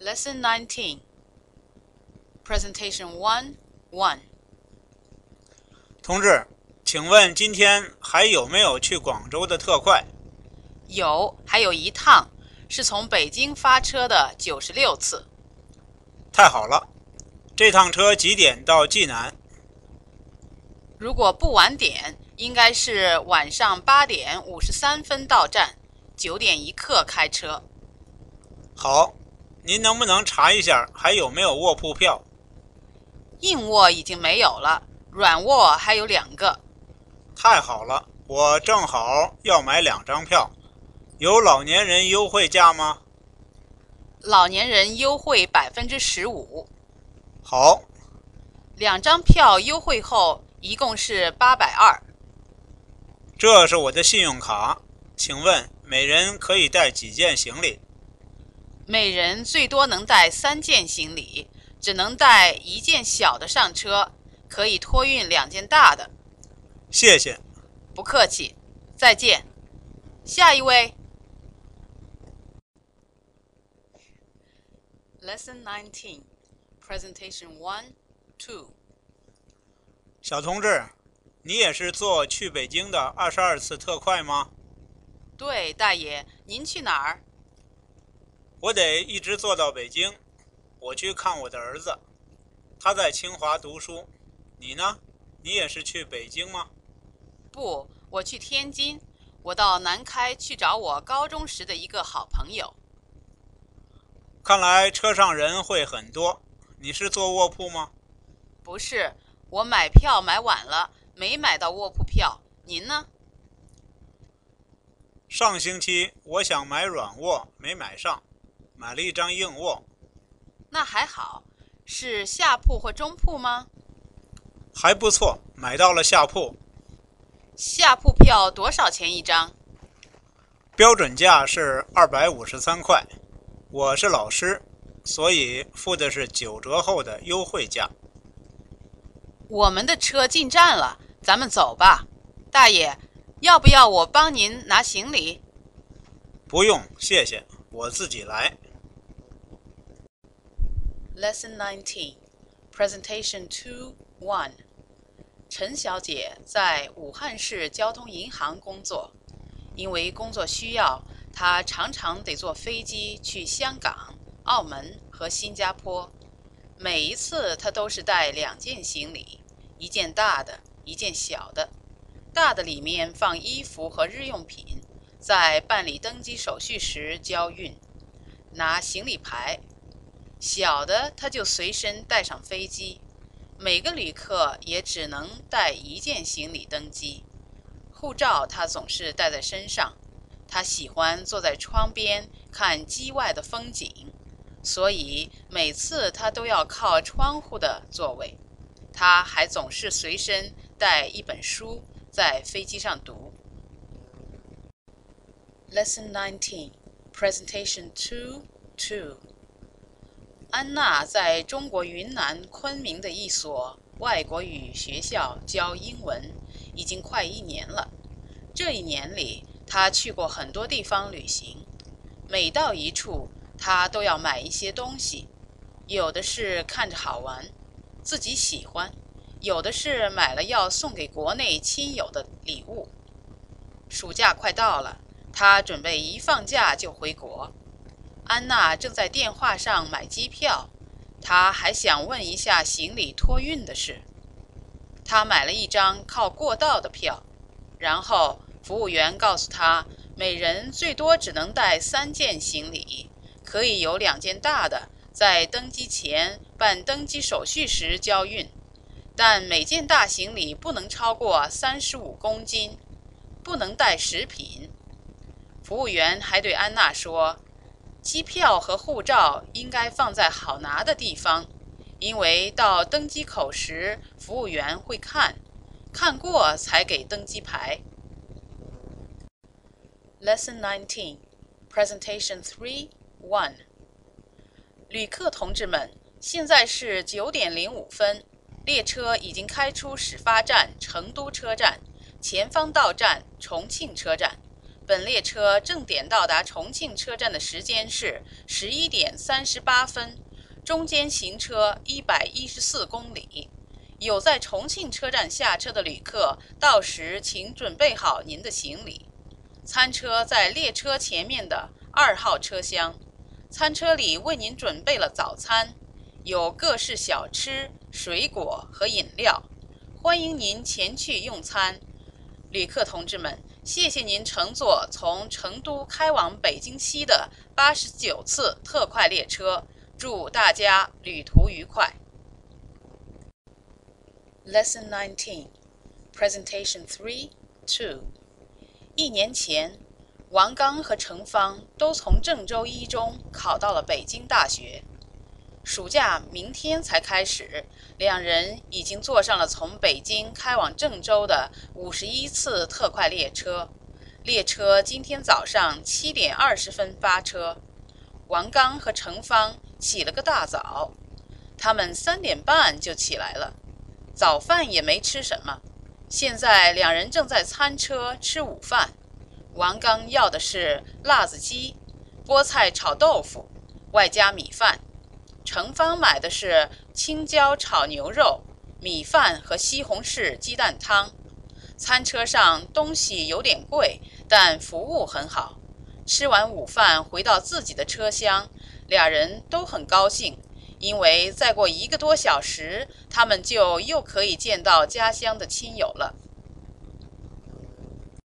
Lesson 19 Presentation 1 1. 同志，请问今天还有没有去广州的特快？有，还有一趟是从北京发车的九十六次。太好了，这趟车几点到济南？如果不晚点，应该是晚上八点五十三分到站，九点一刻开车。好，您能不能查一下还有没有卧铺票？硬卧已经没有了，软卧还有两个。太好了，我正好要买两张票，有老年人优惠价吗？老年人优惠百分之十五，好，两张票优惠后一共是八百二。这是我的信用卡，请问每人可以带几件行李？每人最多能带三件行李，只能带一件小的上车，可以托运两件大的。谢谢。不客气，再见。下一位。Lesson nineteen, Presentation one, two. 小同志，你也是坐去北京的二十二次特快吗？对，大爷，您去哪儿？我得一直坐到北京，我去看我的儿子，他在清华读书。你呢？你也是去北京吗？不，我去天津。我到南开去找我高中时的一个好朋友。看来车上人会很多。你是坐卧铺吗？不是，我买票买晚了，没买到卧铺票。您呢？上星期我想买软卧，没买上，买了一张硬卧。那还好，是下铺或中铺吗？还不错，买到了下铺。下铺票多少钱一张？标准价是二百五十三块。我是老师，所以付的是九折后的优惠价。我们的车进站了，咱们走吧。大爷，要不要我帮您拿行李？不用，谢谢，我自己来。Lesson 19 Presentation Two One 陈小姐在武汉市交通银行工作，因为工作需要，她常常得坐飞机去香港、澳门和新加坡。每一次，她都是带两件行李，一件大的，一件小的。大的里面放衣服和日用品，在办理登机手续时交运，拿行李牌。小的，他就随身带上飞机。每个旅客也只能带一件行李登机。护照他总是带在身上。他喜欢坐在窗边看机外的风景，所以每次他都要靠窗户的座位。他还总是随身带一本书，在飞机上读。Lesson 19 Presentation 2 2. 安娜在中国云南昆明的一所外国语学校教英文，已经快一年了。这一年里，她去过很多地方旅行，每到一处，她都要买一些东西，有的是看着好玩，自己喜欢；有的是买了要送给国内亲友的礼物。暑假快到了，她准备一放假就回国。安娜正在电话上买机票，她还想问一下行李托运的事。她买了一张靠过道的票，然后服务员告诉她，每人最多只能带三件行李，可以有两件大的，在登机前办登机手续时交运，但每件大行李不能超过三十五公斤，不能带食品。服务员还对安娜说。机票和护照应该放在好拿的地方，因为到登机口时，服务员会看，看过才给登机牌。Lesson 19 Presentation Three One 旅客同志们，现在是九点零五分，列车已经开出始发站成都车站，前方到站重庆车站。本列车正点到达重庆车站的时间是十一点三十八分，中间行车一百一十四公里。有在重庆车站下车的旅客，到时请准备好您的行李。餐车在列车前面的二号车厢，餐车里为您准备了早餐，有各式小吃、水果和饮料，欢迎您前去用餐。旅客同志们。谢谢您乘坐从成都开往北京西的八十九次特快列车，祝大家旅途愉快。Lesson Nineteen, Presentation Three, Two。一年前，王刚和程芳都从郑州一中考到了北京大学。暑假明天才开始，两人已经坐上了从北京开往郑州的五十一次特快列车。列车今天早上七点二十分发车。王刚和程芳起了个大早，他们三点半就起来了，早饭也没吃什么。现在两人正在餐车吃午饭。王刚要的是辣子鸡、菠菜炒豆腐，外加米饭。程芳买的是青椒炒牛肉、米饭和西红柿鸡蛋汤。餐车上东西有点贵，但服务很好。吃完午饭回到自己的车厢，俩人都很高兴，因为再过一个多小时，他们就又可以见到家乡的亲友了。